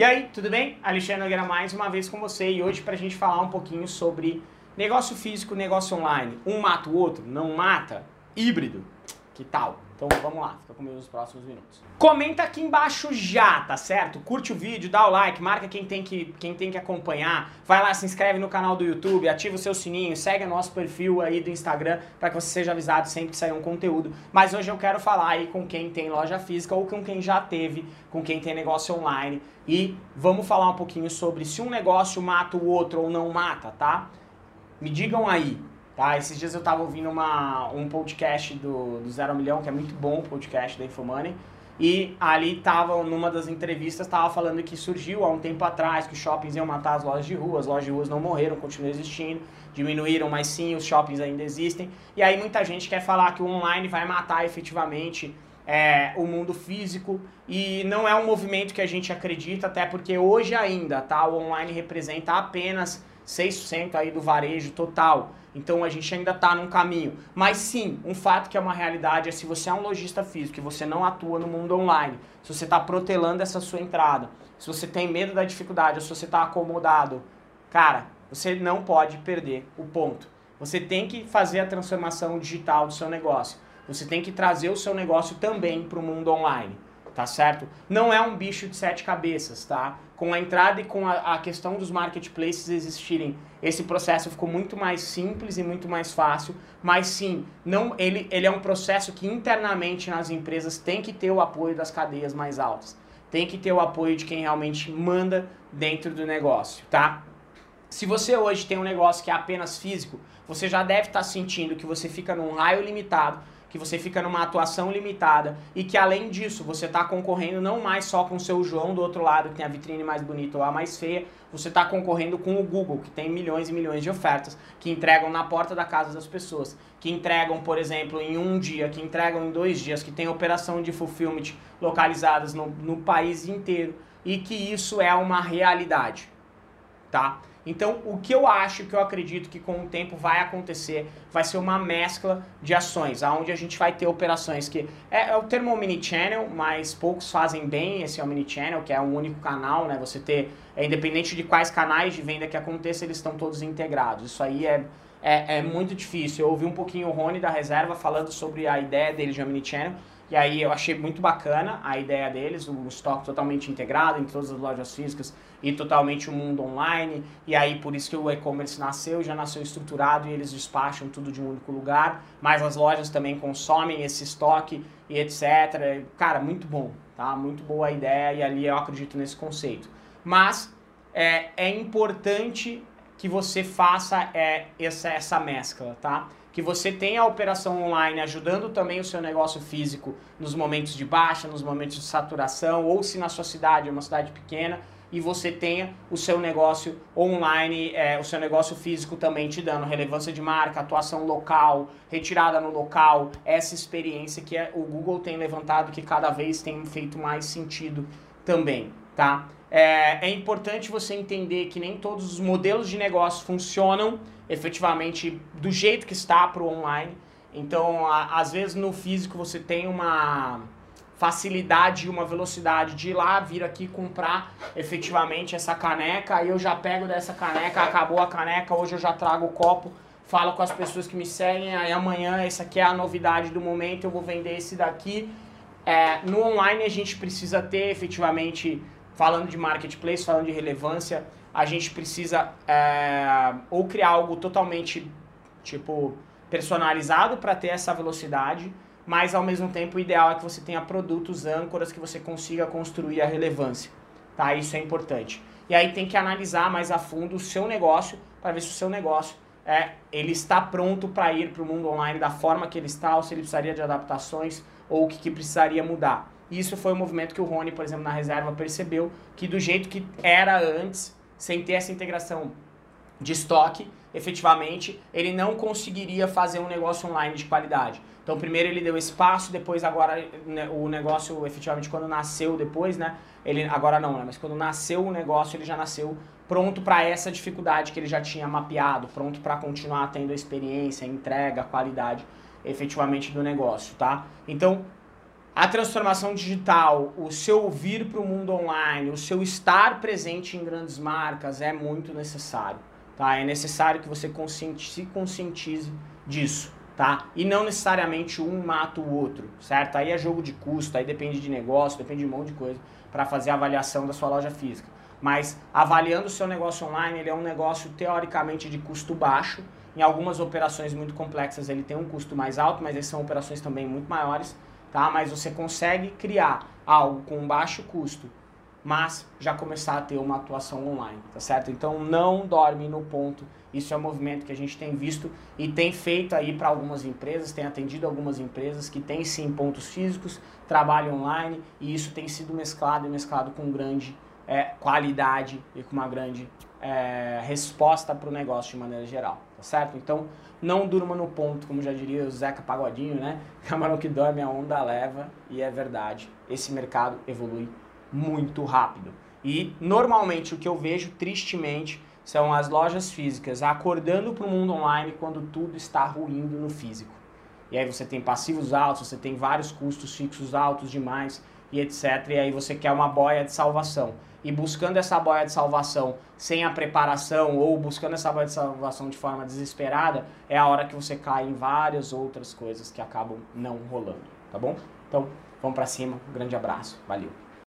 E aí, tudo bem? Alexandre Nogueira mais uma vez com você e hoje para a gente falar um pouquinho sobre negócio físico, negócio online. Um mata o outro? Não mata? Híbrido? Que tal? Então vamos lá, fica comigo nos próximos minutos. Comenta aqui embaixo já, tá certo? Curte o vídeo, dá o like, marca quem tem que, quem tem que acompanhar, vai lá, se inscreve no canal do YouTube, ativa o seu sininho, segue nosso perfil aí do Instagram para que você seja avisado sempre que sair um conteúdo. Mas hoje eu quero falar aí com quem tem loja física ou com quem já teve, com quem tem negócio online e vamos falar um pouquinho sobre se um negócio mata o outro ou não mata, tá? Me digam aí, Tá? Esses dias eu estava ouvindo uma, um podcast do, do Zero Milhão, que é muito bom o podcast da Infomoney, e ali tava, numa das entrevistas, estava falando que surgiu há um tempo atrás que os shoppings iam matar as lojas de rua, as lojas de ruas não morreram, continuam existindo, diminuíram, mas sim, os shoppings ainda existem. E aí muita gente quer falar que o online vai matar efetivamente é, o mundo físico e não é um movimento que a gente acredita, até porque hoje ainda tá, o online representa apenas 6% aí do varejo total. Então a gente ainda está num caminho. Mas sim, um fato que é uma realidade é se você é um lojista físico e você não atua no mundo online, se você está protelando essa sua entrada, se você tem medo da dificuldade, ou se você está acomodado, cara, você não pode perder o ponto. Você tem que fazer a transformação digital do seu negócio. Você tem que trazer o seu negócio também para o mundo online tá certo? Não é um bicho de sete cabeças, tá? Com a entrada e com a, a, questão dos marketplaces existirem, esse processo ficou muito mais simples e muito mais fácil, mas sim, não, ele, ele é um processo que internamente nas empresas tem que ter o apoio das cadeias mais altas, tem que ter o apoio de quem realmente manda dentro do negócio, tá? Se você hoje tem um negócio que é apenas físico, você já deve estar tá sentindo que você fica num raio limitado que você fica numa atuação limitada e que além disso você está concorrendo não mais só com o seu João do outro lado, que tem a vitrine mais bonita ou a mais feia, você está concorrendo com o Google, que tem milhões e milhões de ofertas, que entregam na porta da casa das pessoas, que entregam, por exemplo, em um dia, que entregam em dois dias, que tem operação de fulfillment localizadas no, no país inteiro e que isso é uma realidade, tá? Então, o que eu acho, que eu acredito que com o tempo vai acontecer, vai ser uma mescla de ações, aonde a gente vai ter operações que é, é o termo omnichannel, mas poucos fazem bem esse omnichannel, que é um único canal, né? Você ter, é, independente de quais canais de venda que aconteça, eles estão todos integrados. Isso aí é, é, é muito difícil. Eu ouvi um pouquinho o Rony da Reserva falando sobre a ideia dele de omnichannel, e aí eu achei muito bacana a ideia deles, o estoque totalmente integrado em todas as lojas físicas e totalmente o mundo online. E aí por isso que o e-commerce nasceu, já nasceu estruturado e eles despacham tudo de um único lugar. Mas as lojas também consomem esse estoque e etc. Cara, muito bom, tá? Muito boa a ideia e ali eu acredito nesse conceito. Mas é, é importante que você faça é, essa, essa mescla, tá? que você tenha a operação online ajudando também o seu negócio físico nos momentos de baixa, nos momentos de saturação, ou se na sua cidade é uma cidade pequena, e você tenha o seu negócio online, é, o seu negócio físico também te dando relevância de marca, atuação local, retirada no local, essa experiência que é, o Google tem levantado que cada vez tem feito mais sentido também, tá? É, é importante você entender que nem todos os modelos de negócio funcionam efetivamente do jeito que está para o online. Então, a, às vezes no físico você tem uma facilidade e uma velocidade de ir lá, vir aqui comprar efetivamente essa caneca, aí eu já pego dessa caneca, acabou a caneca, hoje eu já trago o copo, falo com as pessoas que me seguem, aí amanhã essa aqui é a novidade do momento, eu vou vender esse daqui. É, no online a gente precisa ter efetivamente, falando de marketplace, falando de relevância, a gente precisa é, ou criar algo totalmente tipo personalizado para ter essa velocidade, mas ao mesmo tempo o ideal é que você tenha produtos âncoras que você consiga construir a relevância, tá? Isso é importante. E aí tem que analisar mais a fundo o seu negócio para ver se o seu negócio é, ele está pronto para ir para o mundo online da forma que ele está, ou se ele precisaria de adaptações ou o que, que precisaria mudar. Isso foi um movimento que o Rony, por exemplo, na reserva percebeu que do jeito que era antes, sem ter essa integração de estoque, efetivamente, ele não conseguiria fazer um negócio online de qualidade. Então, primeiro ele deu espaço, depois agora né, o negócio, efetivamente, quando nasceu depois, né? Ele, agora não, né? Mas quando nasceu o negócio, ele já nasceu pronto para essa dificuldade que ele já tinha mapeado, pronto para continuar tendo a experiência, a entrega, a qualidade, efetivamente, do negócio, tá? Então, a transformação digital, o seu vir para o mundo online, o seu estar presente em grandes marcas é muito necessário. Tá? É necessário que você consciente, se conscientize disso. Tá? E não necessariamente um mata o outro, certo? Aí é jogo de custo, aí depende de negócio, depende de um monte de coisa para fazer a avaliação da sua loja física. Mas avaliando o seu negócio online, ele é um negócio teoricamente de custo baixo. Em algumas operações muito complexas ele tem um custo mais alto, mas são operações também muito maiores tá? Mas você consegue criar algo com baixo custo, mas já começar a ter uma atuação online, tá certo? Então não dorme no ponto. Isso é um movimento que a gente tem visto e tem feito aí para algumas empresas, tem atendido algumas empresas que têm sim pontos físicos, trabalho online e isso tem sido mesclado e mesclado com grande é, qualidade e com uma grande é, resposta para o negócio de maneira geral, tá certo? Então, não durma no ponto, como já diria o Zeca Pagodinho, né? Camarão que dorme, a onda leva, e é verdade. Esse mercado evolui muito rápido. E, normalmente, o que eu vejo, tristemente, são as lojas físicas acordando para o mundo online quando tudo está ruindo no físico. E aí você tem passivos altos, você tem vários custos fixos altos demais, e etc. E aí você quer uma boia de salvação. E buscando essa boia de salvação sem a preparação ou buscando essa boia de salvação de forma desesperada, é a hora que você cai em várias outras coisas que acabam não rolando, tá bom? Então, vamos para cima. Um grande abraço. Valeu.